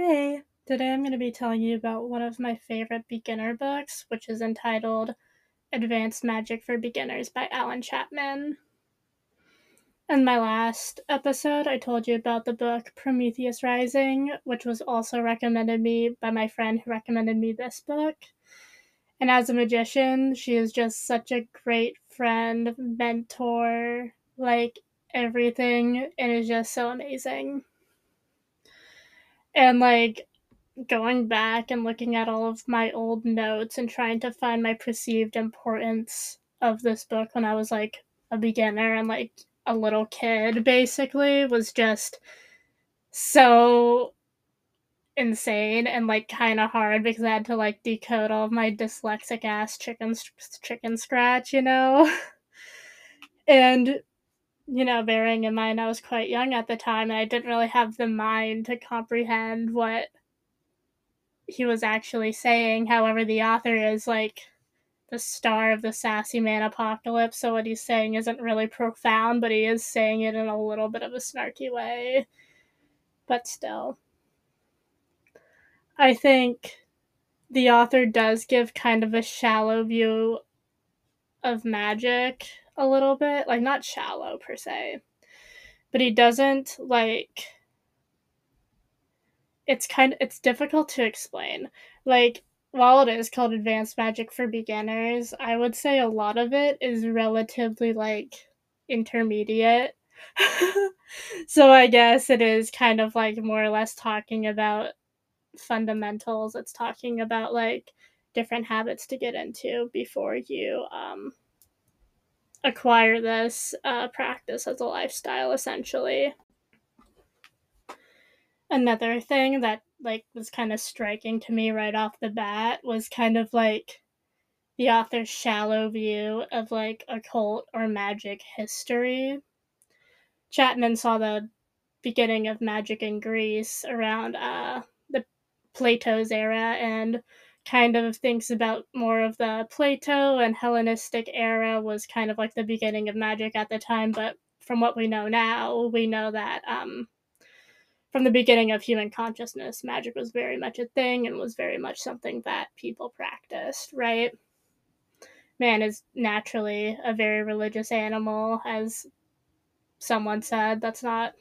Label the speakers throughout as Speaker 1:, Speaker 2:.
Speaker 1: Hey, today I'm going to be telling you about one of my favorite beginner books, which is entitled Advanced Magic for Beginners by Alan Chapman. In my last episode, I told you about the book Prometheus Rising, which was also recommended me by my friend who recommended me this book. And as a magician, she is just such a great friend, mentor, like everything, and is just so amazing. And like going back and looking at all of my old notes and trying to find my perceived importance of this book when I was like a beginner and like a little kid basically was just so insane and like kind of hard because I had to like decode all of my dyslexic ass chicken chicken scratch, you know. and you know, bearing in mind I was quite young at the time and I didn't really have the mind to comprehend what he was actually saying. However, the author is like the star of the sassy man apocalypse, so what he's saying isn't really profound, but he is saying it in a little bit of a snarky way. But still. I think the author does give kind of a shallow view of magic a little bit. Like, not shallow per se, but he doesn't, like, it's kind of it's difficult to explain. Like while it is called advanced magic for beginners, I would say a lot of it is relatively like intermediate. so I guess it is kind of like more or less talking about fundamentals. It's talking about like different habits to get into before you um, acquire this uh, practice as a lifestyle, essentially another thing that like was kind of striking to me right off the bat was kind of like the author's shallow view of like occult or magic history. Chapman saw the beginning of magic in Greece around uh, the Plato's era and kind of thinks about more of the Plato and Hellenistic era was kind of like the beginning of magic at the time, but from what we know now, we know that um, from the beginning of human consciousness, magic was very much a thing and was very much something that people practiced, right? Man is naturally a very religious animal, as someone said. That's not,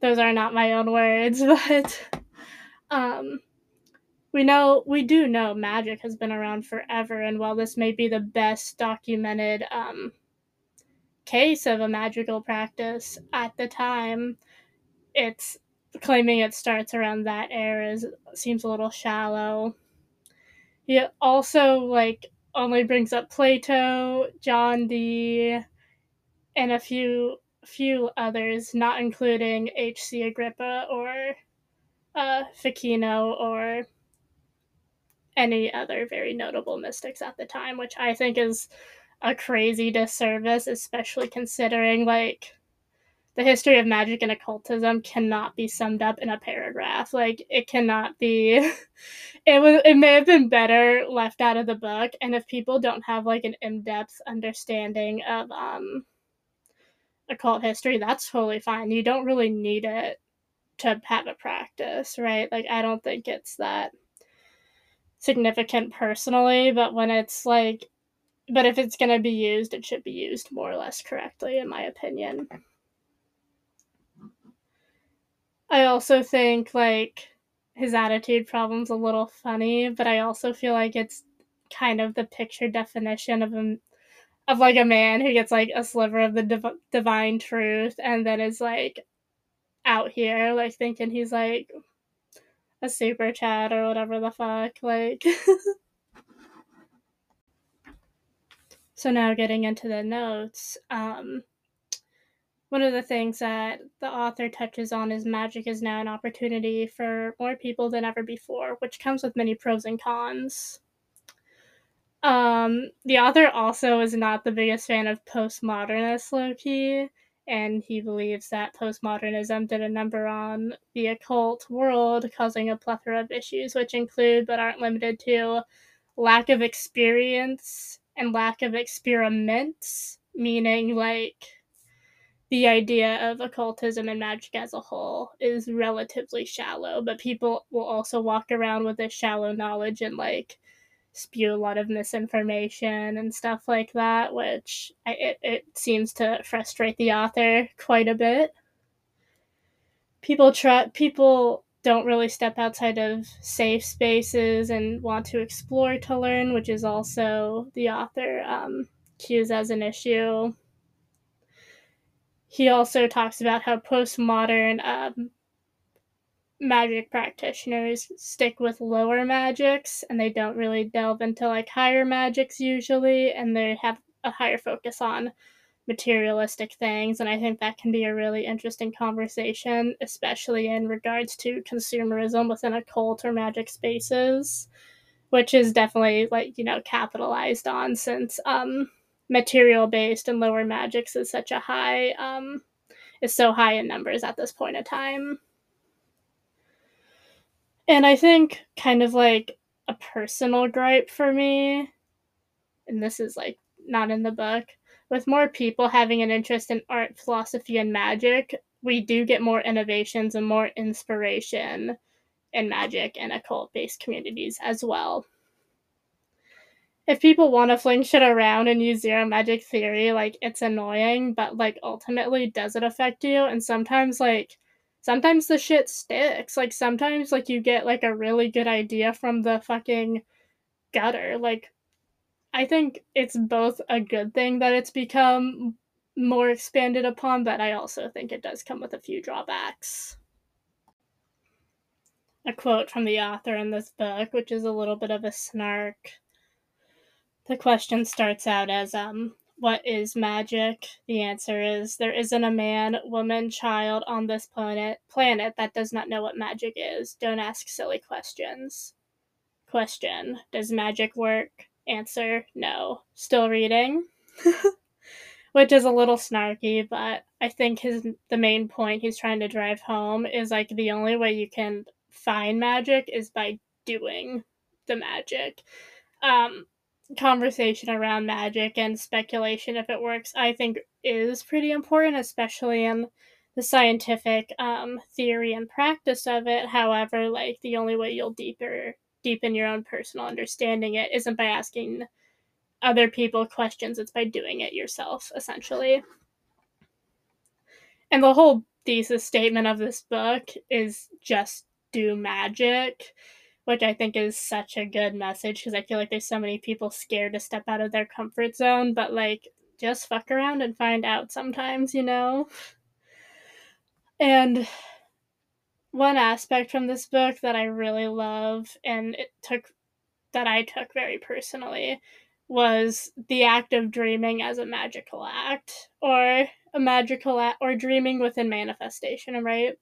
Speaker 1: those are not my own words, but um, we know, we do know magic has been around forever, and while this may be the best documented um, case of a magical practice at the time, it's claiming it starts around that era is, seems a little shallow. He also like only brings up Plato, John Dee, and a few few others, not including H.C. Agrippa or uh, Ficino or any other very notable mystics at the time, which I think is a crazy disservice, especially considering like the history of magic and occultism cannot be summed up in a paragraph. Like it cannot be it was it may have been better left out of the book and if people don't have like an in-depth understanding of um occult history, that's totally fine. You don't really need it to have a practice, right? Like I don't think it's that significant personally, but when it's like but if it's going to be used, it should be used more or less correctly in my opinion. I also think like his attitude problem's a little funny, but I also feel like it's kind of the picture definition of a of like a man who gets like a sliver of the div- divine truth and then is like out here like thinking he's like a super chat or whatever the fuck like so now getting into the notes um one of the things that the author touches on is magic is now an opportunity for more people than ever before, which comes with many pros and cons. Um, the author also is not the biggest fan of postmodernists, low key, and he believes that postmodernism did a number on the occult world, causing a plethora of issues, which include but aren't limited to lack of experience and lack of experiments, meaning like the idea of occultism and magic as a whole is relatively shallow, but people will also walk around with this shallow knowledge and like spew a lot of misinformation and stuff like that, which I, it, it seems to frustrate the author quite a bit. People try people don't really step outside of safe spaces and want to explore to learn, which is also the author um, cues as an issue. He also talks about how postmodern um, magic practitioners stick with lower magics and they don't really delve into like higher magics usually and they have a higher focus on materialistic things and i think that can be a really interesting conversation especially in regards to consumerism within occult or magic spaces which is definitely like you know capitalized on since um material based and lower magics is such a high um is so high in numbers at this point in time and I think kind of like a personal gripe for me, and this is like not in the book, with more people having an interest in art, philosophy, and magic, we do get more innovations and more inspiration in magic and occult based communities as well. If people want to fling shit around and use zero magic theory, like it's annoying, but like ultimately, does it affect you? And sometimes, like, sometimes the shit sticks. Like sometimes like you get like a really good idea from the fucking gutter. Like I think it's both a good thing that it's become more expanded upon, but I also think it does come with a few drawbacks. A quote from the author in this book, which is a little bit of a snark. The question starts out as um what is magic? The answer is there isn't a man, woman, child on this planet planet that does not know what magic is. Don't ask silly questions. Question: Does magic work? Answer: No. Still reading. Which is a little snarky, but I think his the main point he's trying to drive home is like the only way you can find magic is by doing the magic. Um, conversation around magic and speculation if it works i think is pretty important especially in the scientific um, theory and practice of it. However like the only way you'll deeper deepen your own personal understanding it isn't by asking other people questions it's by doing it yourself essentially. And the whole thesis statement of this book is just do magic which I think is such a good message because I feel like there's so many people scared to step out of their comfort zone, but like just fuck around and find out sometimes, you know? And one aspect from this book that I really love and it took that I took very personally was the act of dreaming as a magical act or a magical act or dreaming within manifestation, right?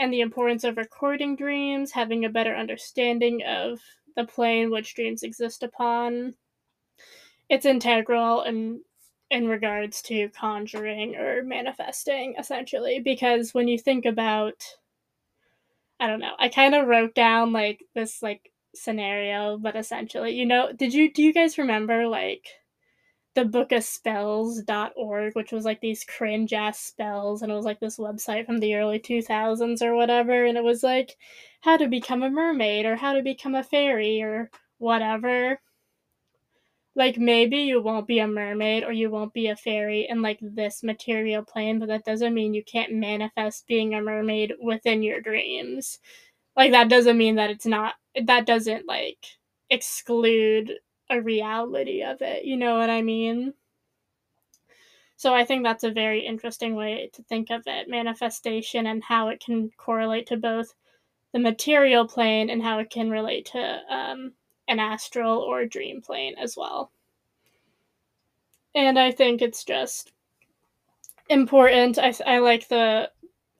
Speaker 1: And the importance of recording dreams, having a better understanding of the plane which dreams exist upon. It's integral in in regards to conjuring or manifesting essentially because when you think about I don't know, I kind of wrote down like this like scenario but essentially, you know, did you do you guys remember like the book of spells.org which was like these cringe ass spells and it was like this website from the early 2000s or whatever and it was like how to become a mermaid or how to become a fairy or whatever. Like maybe you won't be a mermaid or you won't be a fairy in like this material plane but that doesn't mean you can't manifest being a mermaid within your dreams. Like that doesn't mean that it's not that doesn't like exclude a reality of it. You know what I mean? So I think that's a very interesting way to think of it manifestation and how it can correlate to both the material plane and how it can relate to um, an astral or dream plane as well. And I think it's just important. I, I like the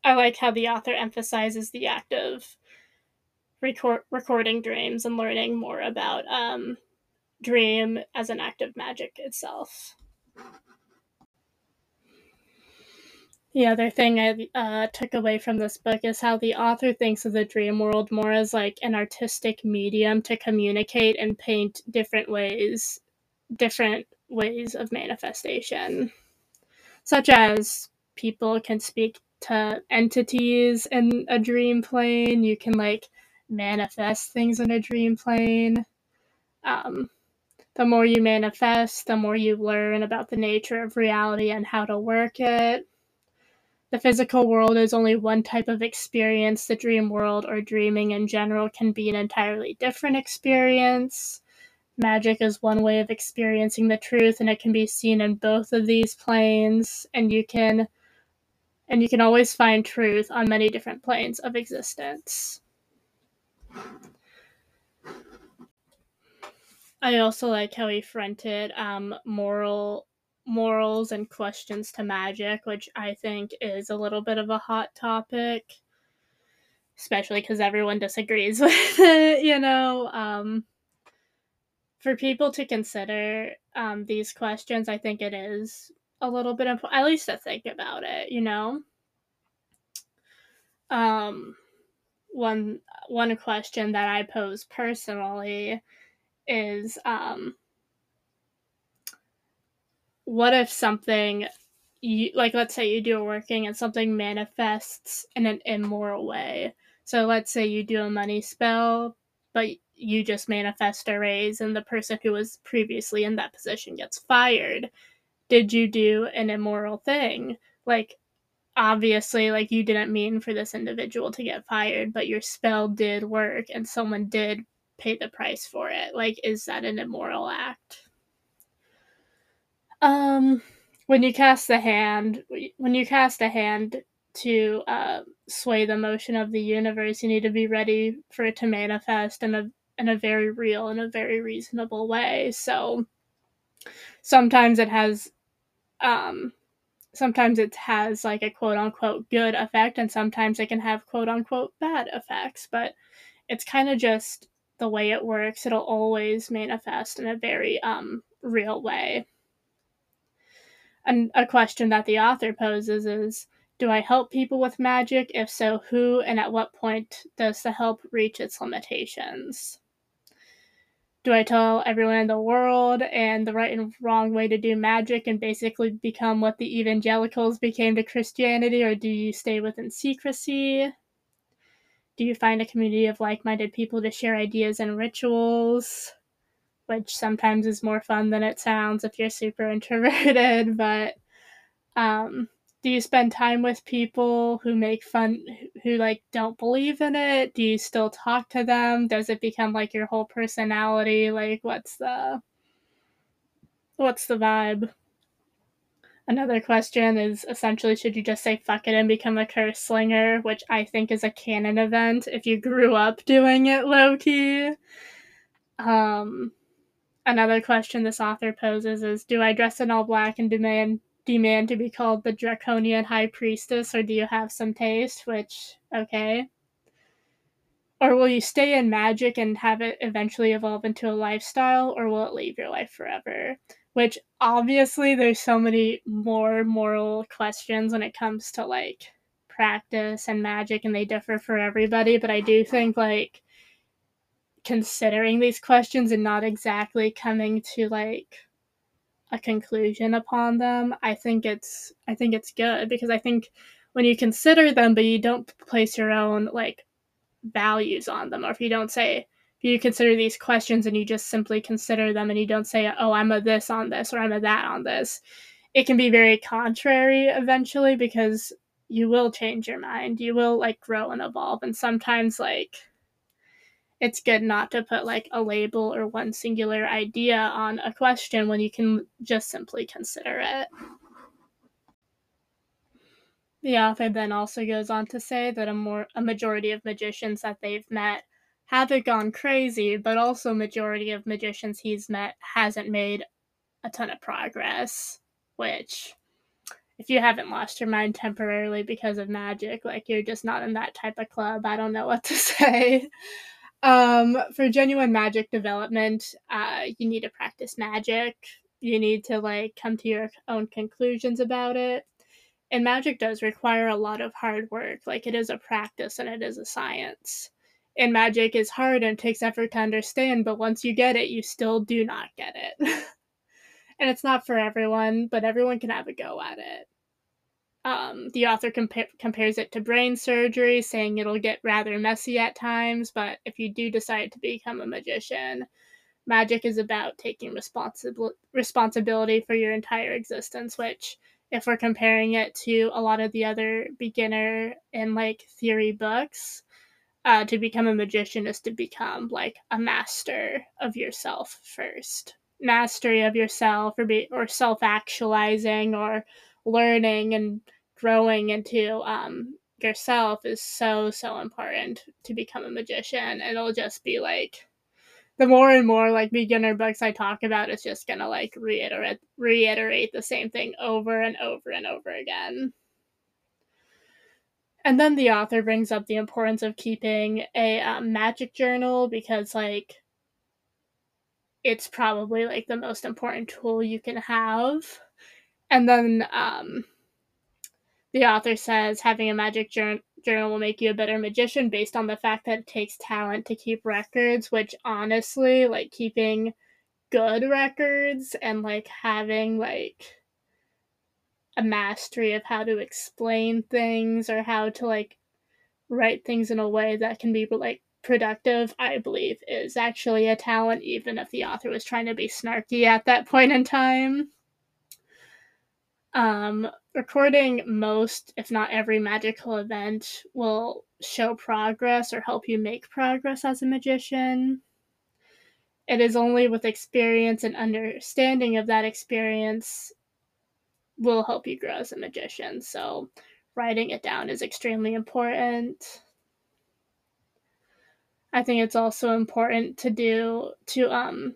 Speaker 1: I like how the author emphasizes the act of record, recording dreams and learning more about um, dream as an act of magic itself. The other thing I uh, took away from this book is how the author thinks of the dream world more as like an artistic medium to communicate and paint different ways, different ways of manifestation, such as people can speak to entities in a dream plane. You can like manifest things in a dream plane. Um, the more you manifest, the more you learn about the nature of reality and how to work it. The physical world is only one type of experience. The dream world or dreaming in general can be an entirely different experience. Magic is one way of experiencing the truth and it can be seen in both of these planes and you can and you can always find truth on many different planes of existence. I also like how he fronted um, moral morals and questions to magic, which I think is a little bit of a hot topic, especially because everyone disagrees with it. You know, um, for people to consider um, these questions, I think it is a little bit important, at least to think about it. You know, um, one one question that I pose personally is um, what if something you like let's say you do a working and something manifests in an immoral way. So let's say you do a money spell but you just manifest a raise and the person who was previously in that position gets fired. Did you do an immoral thing? Like obviously like you didn't mean for this individual to get fired but your spell did work and someone did pay the price for it? Like is that an immoral act? Um when you cast the hand when you cast a hand to uh, sway the motion of the universe you need to be ready for it to manifest in a in a very real and a very reasonable way. So sometimes it has um sometimes it has like a quote unquote good effect and sometimes it can have quote unquote bad effects but it's kind of just the way it works it'll always manifest in a very um real way. And a question that the author poses is do i help people with magic? If so who and at what point does the help reach its limitations? Do I tell everyone in the world and the right and wrong way to do magic and basically become what the evangelicals became to Christianity, or do you stay within secrecy? Do you find a community of like minded people to share ideas and rituals? Which sometimes is more fun than it sounds if you're super introverted, but um, do you spend time with people who make fun who like don't believe in it? Do you still talk to them? Does it become like your whole personality? Like what's the what's the vibe another question is essentially should you just say fuck it and become a curse slinger which i think is a canon event if you grew up doing it low key um another question this author poses is do i dress in all black and demand demand to be called the draconian high priestess or do you have some taste? Which okay. Or will you stay in magic and have it eventually evolve into a lifestyle or will it leave your life forever which obviously there's so many more moral questions when it comes to like practice and magic and they differ for everybody but i do think like considering these questions and not exactly coming to like a conclusion upon them, I think it's I think it's good because I think when you consider them but you don't place your own like values on them or if you don't say if you consider these questions and you just simply consider them and you don't say oh I'm a this on this or I'm a that on this it can be very contrary eventually because you will change your mind you will like grow and evolve and sometimes like it's good not to put like a label or one singular idea on a question when you can just simply consider it. The author then also goes on to say that a more a majority of magicians that they've met haven't gone crazy, but also majority of magicians he's met hasn't made a ton of progress, which if you haven't lost your mind temporarily because of magic, like you're just not in that type of club, I don't know what to say. Um, for genuine magic development, uh, you need to practice magic. You need to like come to your own conclusions about it. And magic does require a lot of hard work. Like it is a practice and it is a science. And magic is hard and takes effort to understand, but once you get it, you still do not get it. and it's not for everyone, but everyone can have a go at it. um, the author compa- compares it to brain surgery, saying it'll get rather messy at times, but if you do decide to become a magician, magic is about taking responsible responsibility for your entire existence, which if we're comparing it to a lot of the other beginner and like theory books, uh, to become a magician is to become like a master of yourself first. Mastery of yourself or be or self actualizing or learning and growing into um, yourself is so so important to become a magician. It'll just be like the more and more like beginner books I talk about, it's just gonna like reiterate reiterate the same thing over and over and over again. And then the author brings up the importance of keeping a um, magic journal because like it's probably like the most important tool you can have. And then um, the author says having a magic journal journal will make you a better magician based on the fact that it takes talent to keep records, which honestly, like keeping good records and like having like a mastery of how to explain things or how to like write things in a way that can be like productive, I believe, is actually a talent, even if the author was trying to be snarky at that point in time. Um, recording most, if not every magical event will show progress or help you make progress as a magician. It is only with experience and understanding of that experience will help you grow as a magician. So, writing it down is extremely important. I think it's also important to do to um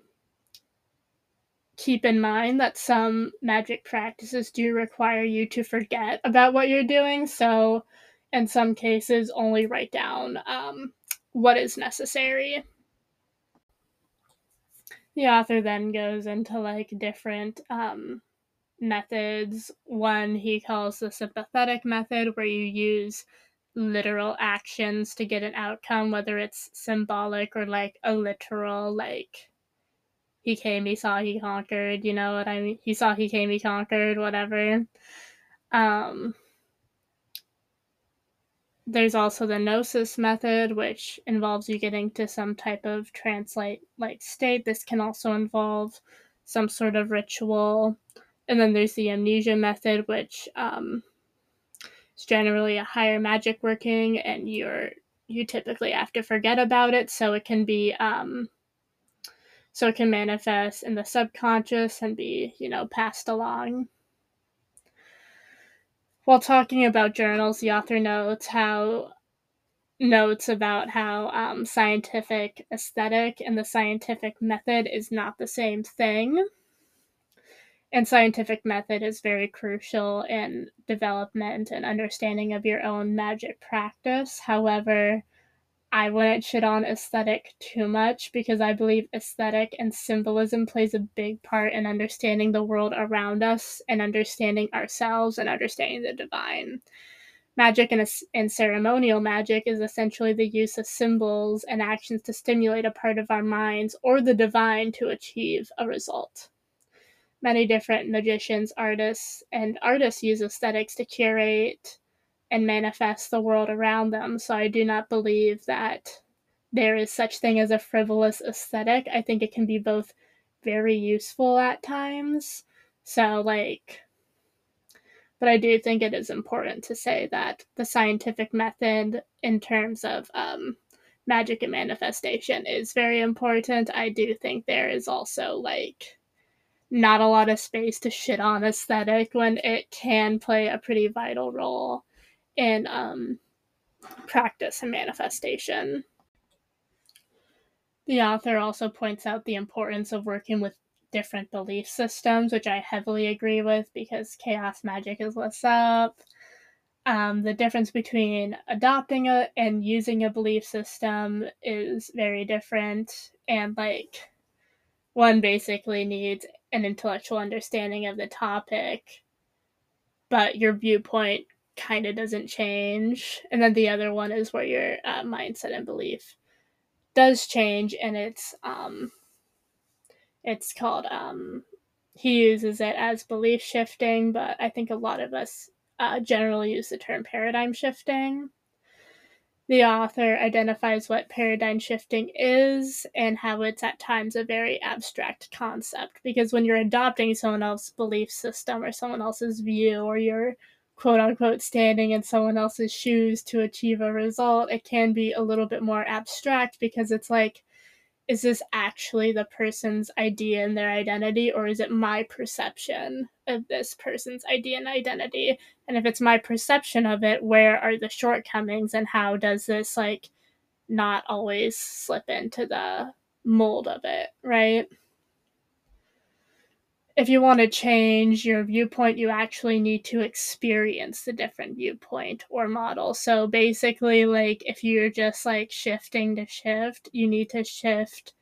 Speaker 1: keep in mind that some magic practices do require you to forget about what you're doing. So, in some cases, only write down um, what is necessary. The author then goes into like different um, methods. One he calls the sympathetic method, where you use literal actions to get an outcome, whether it's symbolic or like a literal, like he came, he saw, he conquered, you know what I mean? He saw, he came, he conquered, whatever. Um, there's also the gnosis method, which involves you getting to some type of translate like state. This can also involve some sort of ritual. And then there's the amnesia method, which um, is generally a higher magic working, and you're you typically have to forget about it, so it can be um, so it can manifest in the subconscious and be you know passed along. While talking about journals, the author notes how notes about how um, scientific aesthetic and the scientific method is not the same thing and scientific method is very crucial in development and understanding of your own magic practice. However, I wouldn't shit on aesthetic too much because I believe aesthetic and symbolism plays a big part in understanding the world around us and understanding ourselves and understanding the divine. Magic and, and ceremonial magic is essentially the use of symbols and actions to stimulate a part of our minds or the divine to achieve a result many different magicians, artists, and artists use aesthetics to curate and manifest the world around them. So I do not believe that there is such thing as a frivolous aesthetic. I think it can be both very useful at times. So like but I do think it is important to say that the scientific method in terms of um, magic and manifestation is very important. I do think there is also like not a lot of space to shit on aesthetic when it can play a pretty vital role in um, practice and manifestation. The author also points out the importance of working with different belief systems, which I heavily agree with because chaos magic is what's up. Um, the difference between adopting a and using a belief system is very different, and like one basically needs an intellectual understanding of the topic, but your viewpoint kind of doesn't change. And then the other one is where your uh, mindset and belief does change, and it's um, it's called um, he uses it as belief shifting, but I think a lot of us uh, generally use the term paradigm shifting. The author identifies what paradigm shifting is and how it's at times a very abstract concept. Because when you're adopting someone else's belief system or someone else's view or you're quote unquote standing in someone else's shoes to achieve a result, it can be a little bit more abstract because it's like is this actually the person's idea and their identity, or is it my perception of this person's idea and identity? And if it's my perception of it, where are the shortcomings, and how does this like not always slip into the mold of it, right? If you want to change your viewpoint, you actually need to experience the different viewpoint or model. So basically, like if you're just like shifting to shift, you need to shift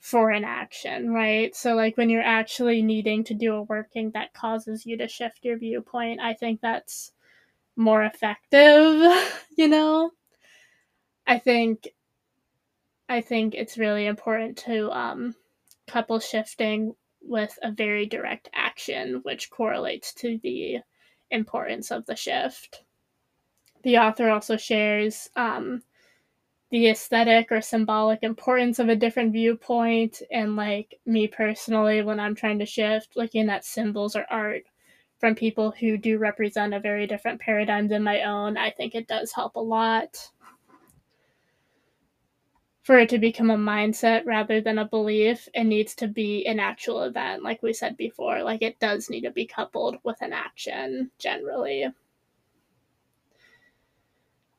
Speaker 1: for an action, right? So, like when you're actually needing to do a working that causes you to shift your viewpoint, I think that's more effective, you know? I think I think it's really important to um, couple shifting with a very direct action, which correlates to the importance of the shift. The author also shares um, the aesthetic or symbolic importance of a different viewpoint, and like me personally, when I'm trying to shift, looking at symbols or art from people who do represent a very different paradigm than my own, I think it does help a lot for it to become a mindset rather than a belief, it needs to be an actual event, like we said before. Like it does need to be coupled with an action generally.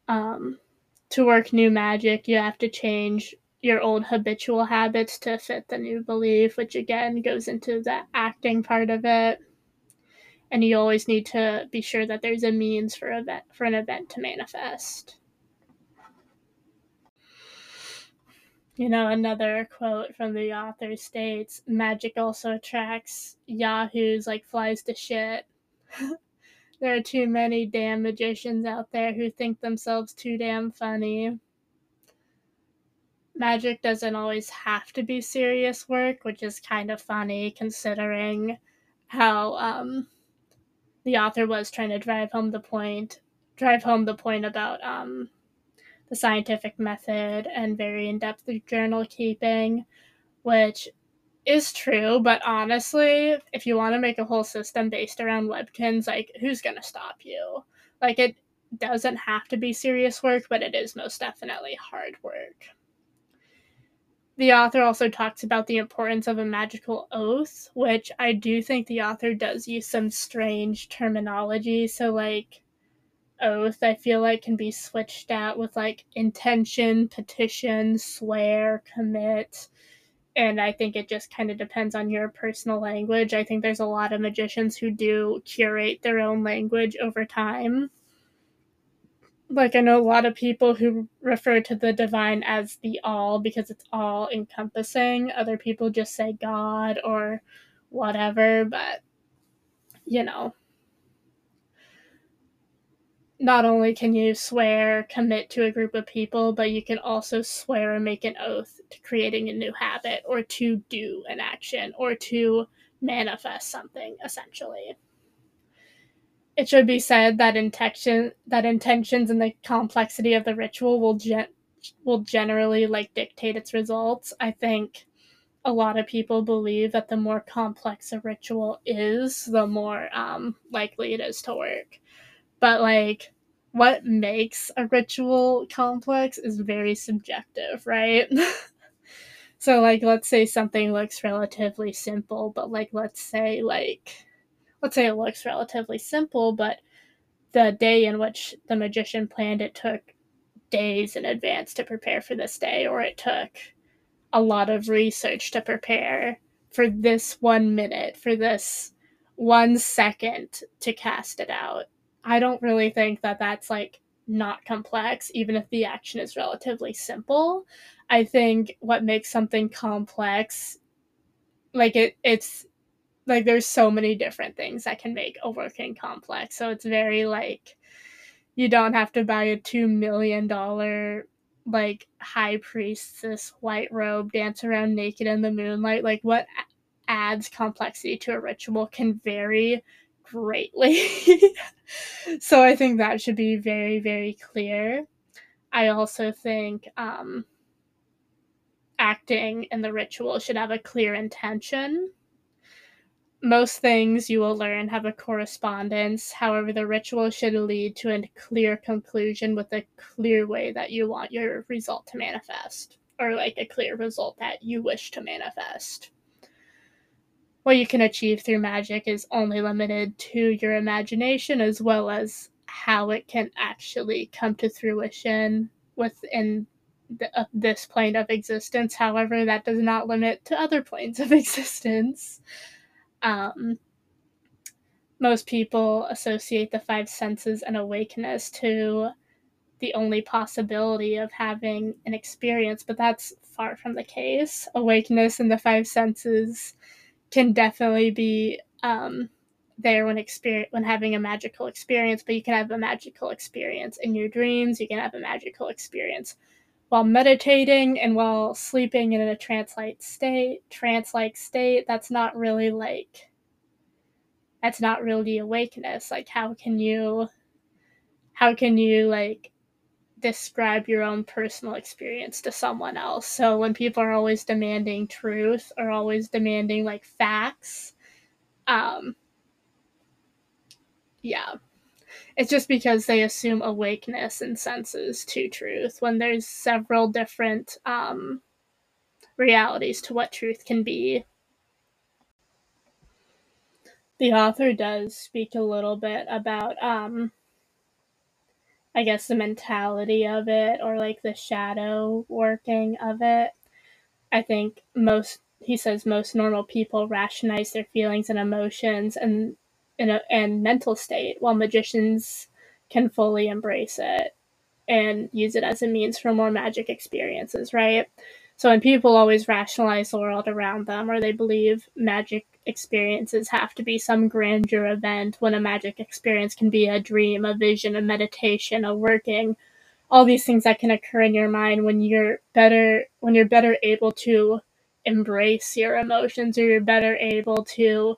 Speaker 1: Um, to work new magic, you have to change your old habitual habits to fit the new belief, which again goes into the acting part of it. And you always need to be sure that there's a means for event for an event to manifest. You know, another quote from the author states magic also attracts yahoos like flies to shit. there are too many damn magicians out there who think themselves too damn funny. Magic doesn't always have to be serious work, which is kind of funny considering how um, the author was trying to drive home the point, drive home the point about um, the scientific method and very in depth journal keeping, which is true, but honestly, if you want to make a whole system based around Webkinz, like, who's going to stop you? Like, it doesn't have to be serious work, but it is most definitely hard work. The author also talks about the importance of a magical oath, which I do think the author does use some strange terminology. So, like, oath I feel like can be switched out with like intention, petition, swear, commit. And I think it just kind of depends on your personal language. I think there's a lot of magicians who do curate their own language over time. Like, I know a lot of people who refer to the divine as the all because it's all encompassing. Other people just say God or whatever, but you know, not only can you swear, commit to a group of people, but you can also swear and make an oath to creating a new habit or to do an action or to manifest something essentially. It should be said that intention that intentions and the complexity of the ritual will gen- will generally like dictate its results. I think a lot of people believe that the more complex a ritual is, the more um, likely it is to work but like what makes a ritual complex is very subjective, right? so like let's say something looks relatively simple, but like let's say like let's say it looks relatively simple, but the day in which the magician planned it took days in advance to prepare for this day or it took a lot of research to prepare for this one minute, for this one second to cast it out I don't really think that that's like not complex, even if the action is relatively simple. I think what makes something complex, like it, it's like there's so many different things that can make a working complex. So it's very like you don't have to buy a two million dollar like high priestess white robe dance around naked in the moonlight. Like what adds complexity to a ritual can vary greatly. so I think that should be very, very clear. I also think um, acting in the ritual should have a clear intention. Most things you will learn have a correspondence. However, the ritual should lead to a clear conclusion with a clear way that you want your result to manifest, or like a clear result that you wish to manifest. What you can achieve through magic is only limited to your imagination as well as how it can actually come to fruition within the, uh, this plane of existence. However, that does not limit to other planes of existence. Um, most people associate the five senses and awakeness to the only possibility of having an experience, but that's far from the case. Awakeness and the five senses can definitely be um, there when experience when having a magical experience, but you can have a magical experience in your dreams. You can have a magical experience while meditating and while sleeping in a trance-like state. Trance-like state. That's not really like. That's not really awakeness. Like, how can you? How can you like describe your own personal experience to someone else. So when people are always demanding truth or always demanding like facts, um, yeah. It's just because they assume awakeness and senses to truth when there's several different um, realities to what truth can be. The author does speak a little bit about, um, I guess, the mentality of it or like the shadow working of it. I think most, he says, most normal people rationalize their feelings and emotions and a and mental state, while magicians can fully embrace it and use it as a means for more magic experiences, right? So when people always rationalize the world around them or they believe magic experiences have to be some grandeur event when a magic experience can be a dream, a vision, a meditation, a working, all these things that can occur in your mind when you're better when you're better able to embrace your emotions or you're better able to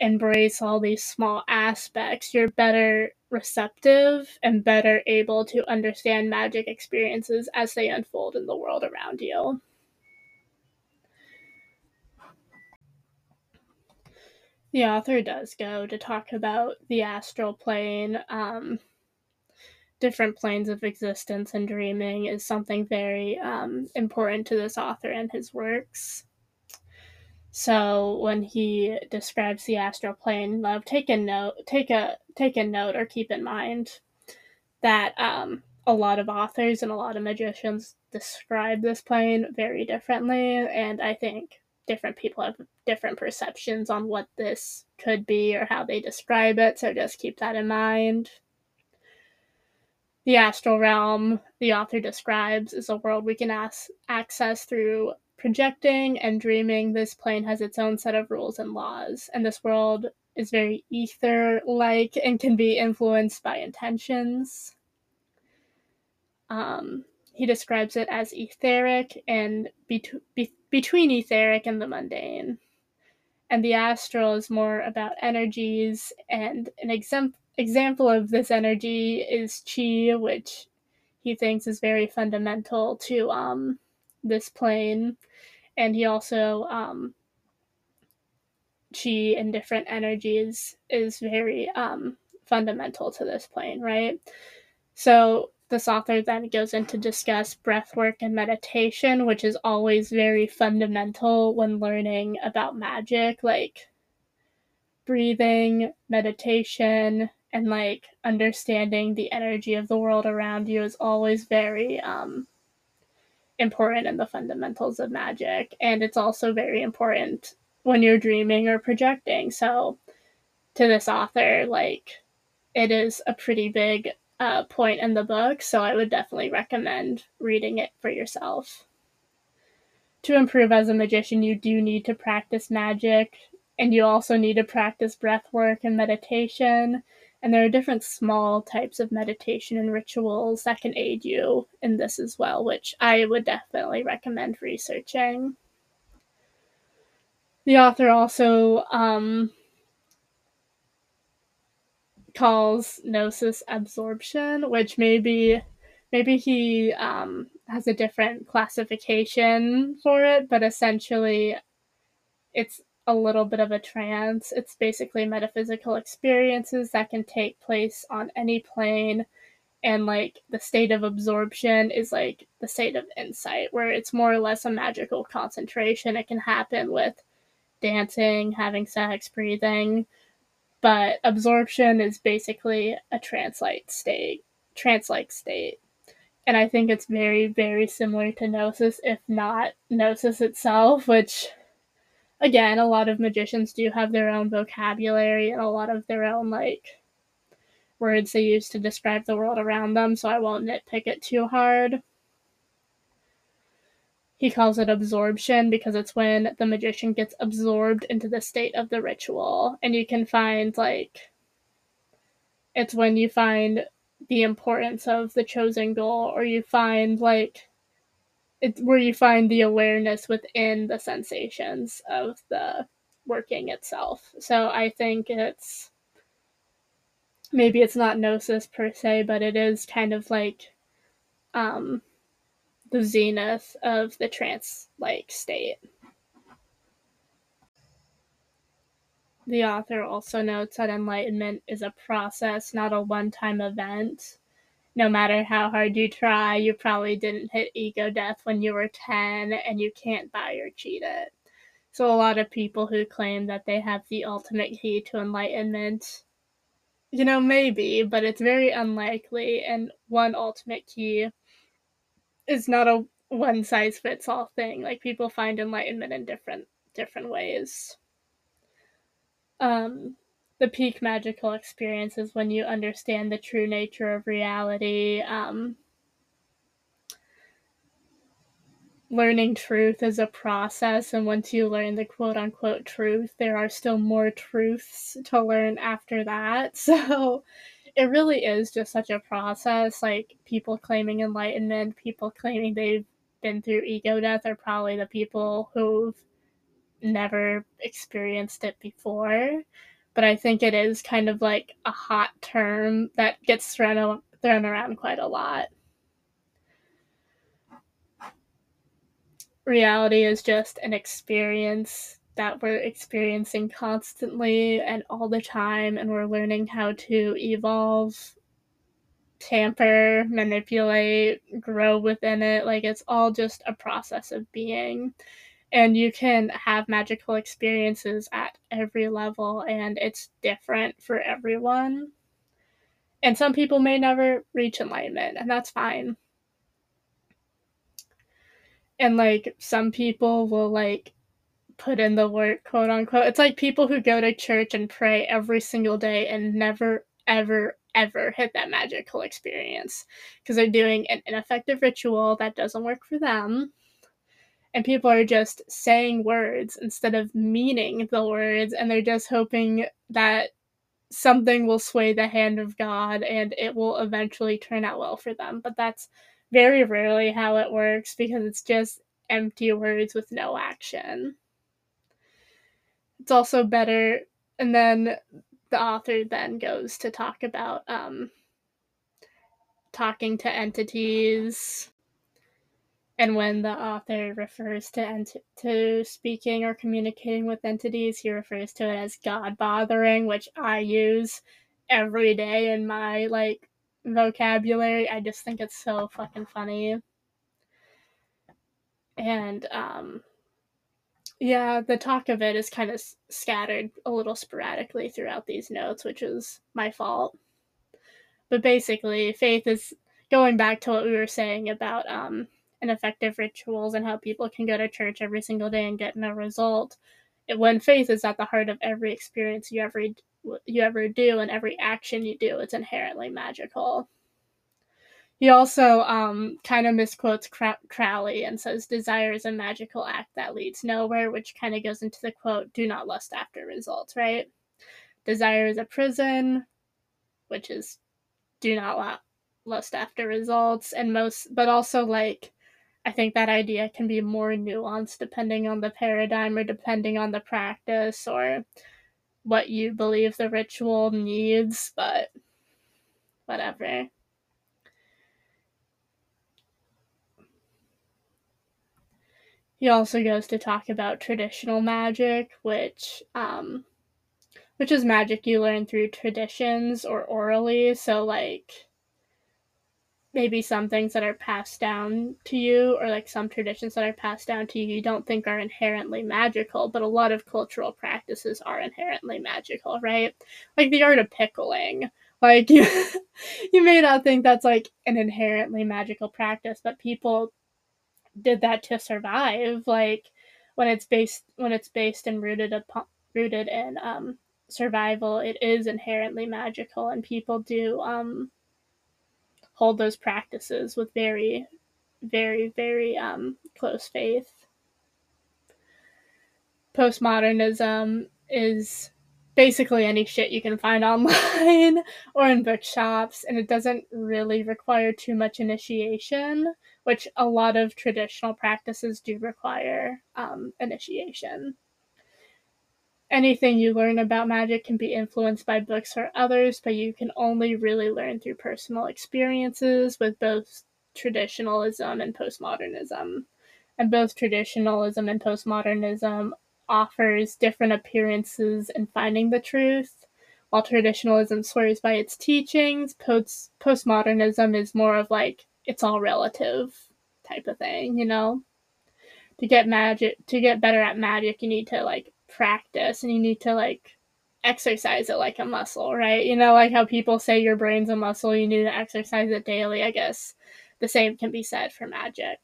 Speaker 1: embrace all these small aspects, you're better receptive and better able to understand magic experiences as they unfold in the world around you. The author does go to talk about the astral plane. Um, different planes of existence and dreaming is something very um, important to this author and his works. So when he describes the astral plane, love take a note, take a take a note, or keep in mind that um, a lot of authors and a lot of magicians describe this plane very differently, and I think different people have different perceptions on what this could be or how they describe it. So just keep that in mind. The astral realm, the author describes, is a world we can as- access through projecting and dreaming, this plane has its own set of rules and laws, and this world is very ether like and can be influenced by intentions. Um, he describes it as etheric and be- be- between etheric and the mundane. And the astral is more about energies, and an exam- example of this energy is chi, which he thinks is very fundamental to um, this plane and he also um, chi and different energies is very um, fundamental to this plane, right? So this author then goes into discuss breath work and meditation, which is always very fundamental when learning about magic, like breathing, meditation, and like understanding the energy of the world around you is always very um, important in the fundamentals of magic. And it's also very important when you're dreaming or projecting. So to this author like it is a pretty big uh, point in the book so i would definitely recommend reading it for yourself to improve as a magician you do need to practice magic and you also need to practice breath work and meditation and there are different small types of meditation and rituals that can aid you in this as well, which I would definitely recommend researching. The author also um, calls gnosis absorption, which maybe maybe he um, has a different classification for it, but essentially it's a little bit of a trance. It's basically metaphysical experiences that can take place on any plane. And like the state of absorption is like the state of insight, where it's more or less a magical concentration. It can happen with dancing, having sex, breathing. But absorption is basically a trance like state, trance like state. And I think it's very, very similar to Gnosis, if not Gnosis itself, which again, a lot of magicians do have their own vocabulary and a lot of their own like words they use to describe the world around them, so I won't nitpick it too hard. He calls it absorption because it's when the magician gets absorbed into the state of the ritual. And you can find like it's when you find the importance of the chosen goal or you find like it's where you find the awareness within the sensations of the working itself. So I think it's maybe it's not gnosis per se, but it is kind of like um, the zenith of the trance like state. The author also notes that enlightenment is a process, not a one time event no matter how hard you try, you probably didn't hit ego death when you were 10 and you can't buy or cheat it. So, a lot of people who claim that they have the ultimate key to enlightenment, you know, maybe, but it's very unlikely. And one ultimate key is not a one size fits all thing. Like, people find enlightenment in different different ways. Um, the peak magical experience is when you understand the true nature of reality. Um, learning truth is a process, and once you learn the quote unquote truth, there are still more truths to learn after that. So it really is just such a process. Like people claiming enlightenment, people claiming they've been through ego death are probably the people who've never experienced it before but I think it is kind of like a hot term that gets thrown thrown around quite a lot. Reality is just an experience that we're experiencing constantly and all the time, and we're learning how to evolve, tamper, manipulate, grow within it. Like it's all just a process of being and you can have magical experiences at every level and it's different for everyone and some people may never reach enlightenment and that's fine and like some people will like put in the work quote unquote it's like people who go to church and pray every single day and never ever ever hit that magical experience because they're doing an ineffective ritual that doesn't work for them and people are just saying words instead of meaning the words and they're just hoping that something will sway the hand of God and it will eventually turn out well for them. But that's very rarely how it works because it's just empty words with no action. It's also better, and then the author then goes to talk about um, talking to entities and when the author refers to ent- to speaking or communicating with entities, he refers to it as God bothering, which I use every day in my like vocabulary. I just think it's so fucking funny. And um yeah, the talk of it is kind of scattered a little sporadically throughout these notes, which is my fault. But basically, faith is going back to what we were saying about um and effective rituals and how people can go to church every single day and get no result. When faith is at the heart of every experience you ever you ever do and every action you do, it's inherently magical. He also um, kind of misquotes Crowley and says, Desire is a magical act that leads nowhere, which kind of goes into the quote, Do not lust after results, right? Desire is a prison, which is do not lust after results. And most, but also like I think that idea can be more nuanced depending on the paradigm or depending on the practice or what you believe the ritual needs, but whatever. He also goes to talk about traditional magic, which um, which is magic you learn through traditions or orally. So like maybe some things that are passed down to you or like some traditions that are passed down to you you don't think are inherently magical but a lot of cultural practices are inherently magical right like the art of pickling like you you may not think that's like an inherently magical practice but people did that to survive like when it's based when it's based and rooted upon rooted in um survival it is inherently magical and people do um hold those practices with very, very, very um, close faith. Postmodernism is basically any shit you can find online or in bookshops, and it doesn't really require too much initiation, which a lot of traditional practices do require um, initiation anything you learn about magic can be influenced by books or others, but you can only really learn through personal experiences with both traditionalism and postmodernism. And both traditionalism and postmodernism offers different appearances in finding the truth. While traditionalism swears by its teachings, post postmodernism is more of like it's all relative type of thing, you know? To get magic to get better at magic you need to like practice and you need to like exercise it like a muscle, right? You know, like how people say your brain's a muscle, you need to exercise it daily. I guess the same can be said for magic.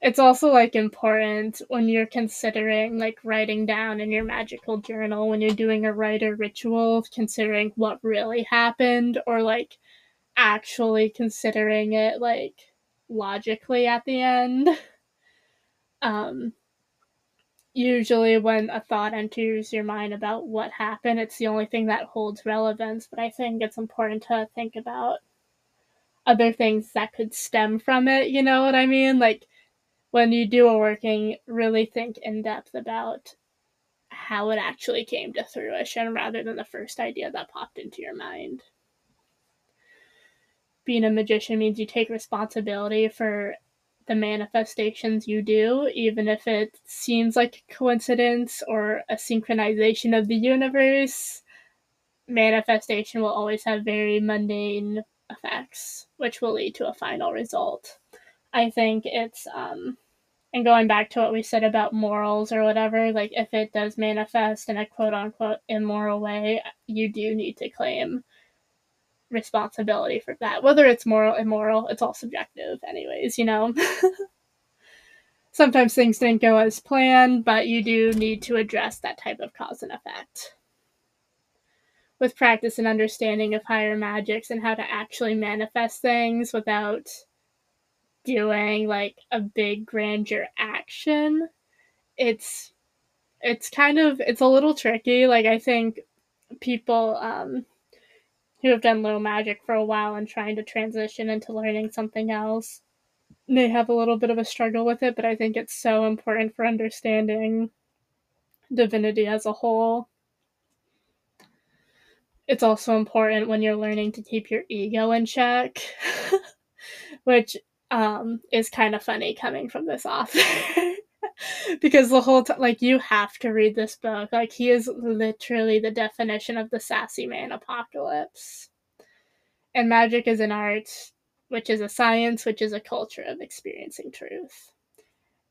Speaker 1: It's also like important when you're considering like writing down in your magical journal when you're doing a writer ritual, considering what really happened or like actually considering it like logically at the end. Um, usually when a thought enters your mind about what happened, it's the only thing that holds relevance. But I think it's important to think about other things that could stem from it. You know what I mean? Like when you do a working, really think in depth about how it actually came to fruition rather than the first idea that popped into your mind. Being a magician means you take responsibility for the manifestations you do, even if it seems like a coincidence or a synchronization of the universe, manifestation will always have very mundane effects, which will lead to a final result. I think it's, um, and going back to what we said about morals or whatever, like if it does manifest in a quote unquote immoral way, you do need to claim responsibility for that. Whether it's moral, immoral, it's all subjective, anyways, you know? Sometimes things didn't go as planned, but you do need to address that type of cause and effect. With practice and understanding of higher magics and how to actually manifest things without doing like a big grandeur action, it's it's kind of it's a little tricky. Like I think people um who have done low magic for a while and trying to transition into learning something else may have a little bit of a struggle with it, but I think it's so important for understanding divinity as a whole. It's also important when you're learning to keep your ego in check, which um, is kind of funny coming from this author. because the whole time, like, you have to read this book. Like, he is literally the definition of the sassy man apocalypse. And magic is an art, which is a science, which is a culture of experiencing truth.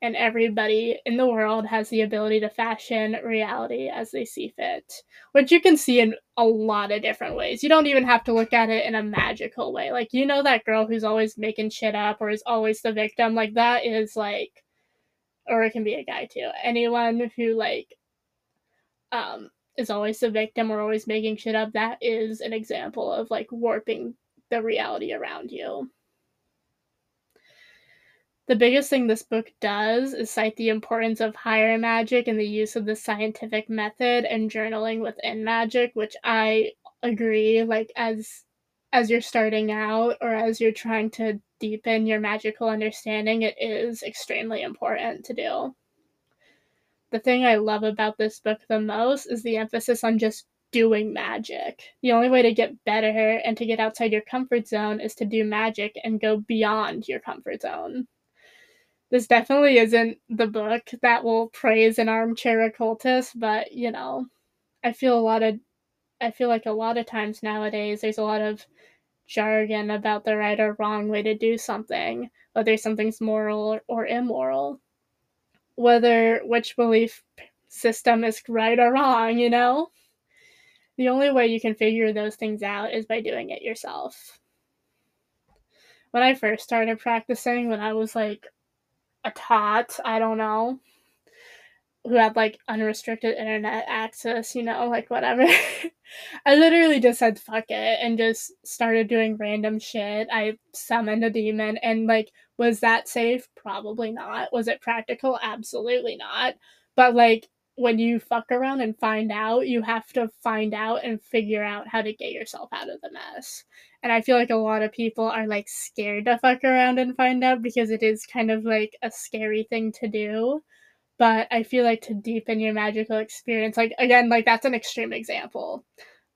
Speaker 1: And everybody in the world has the ability to fashion reality as they see fit, which you can see in a lot of different ways. You don't even have to look at it in a magical way. Like, you know, that girl who's always making shit up or is always the victim, like, that is like or it can be a guy too. Anyone who like um is always the victim or always making shit up, that is an example of like warping the reality around you. The biggest thing this book does is cite the importance of higher magic and the use of the scientific method and journaling within magic, which I agree like as as you're starting out or as you're trying to deepen your magical understanding, it is extremely important to do. the thing I love about this book the most is the emphasis on just doing magic. The only way to get better and to get outside your comfort zone is to do magic and go beyond your comfort zone. This definitely isn't the book that will praise an armchair occultist, but you know, I feel a lot of I feel like a lot of times nowadays there's a lot of jargon about the right or wrong way to do something, whether something's moral or immoral, whether which belief system is right or wrong, you know? The only way you can figure those things out is by doing it yourself. When I first started practicing, when I was like a tot, I don't know, who had like unrestricted internet access, you know, like whatever. I literally just said fuck it and just started doing random shit. I summoned a demon and like was that safe? Probably not. Was it practical? Absolutely not. But like when you fuck around and find out, you have to find out and figure out how to get yourself out of the mess. And I feel like a lot of people are like scared to fuck around and find out because it is kind of like a scary thing to do. But I feel like to deepen your magical experience, like again, like that's an extreme example.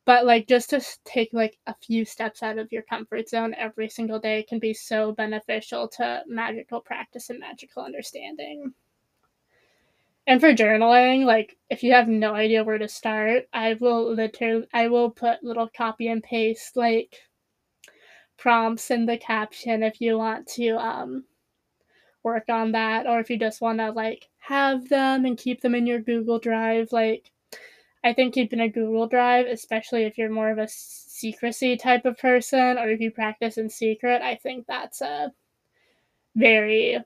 Speaker 1: But like just to take like a few steps out of your comfort zone every single day can be so beneficial to magical practice and magical understanding. And for journaling, like if you have no idea where to start, I will literally I will put little copy and paste like prompts in the caption if you want to um work on that or if you just want to like have them and keep them in your Google Drive like I think keeping a Google Drive, especially if you're more of a secrecy type of person or if you practice in secret, I think that's a very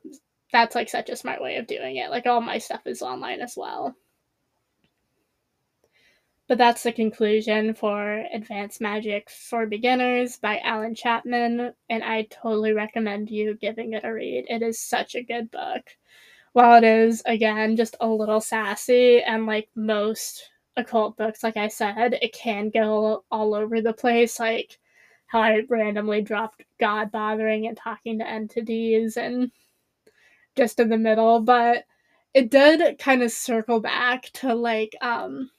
Speaker 1: that's like such a smart way of doing it. Like all my stuff is online as well. But that's the conclusion for Advanced Magic for Beginners by Alan Chapman, and I totally recommend you giving it a read. It is such a good book. While it is, again, just a little sassy, and like most occult books, like I said, it can go all over the place. Like how I randomly dropped God bothering and talking to entities and just in the middle, but it did kind of circle back to like um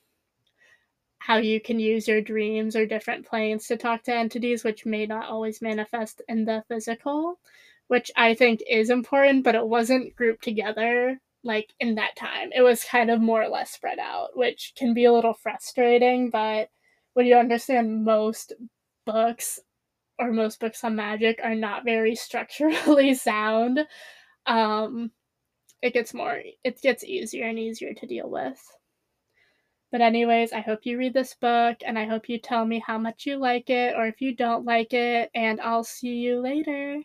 Speaker 1: how you can use your dreams or different planes to talk to entities which may not always manifest in the physical, which I think is important, but it wasn't grouped together like in that time. It was kind of more or less spread out, which can be a little frustrating, but when you understand most books or most books on magic are not very structurally sound, um, it gets more, it gets easier and easier to deal with. But, anyways, I hope you read this book and I hope you tell me how much you like it or if you don't like it, and I'll see you later.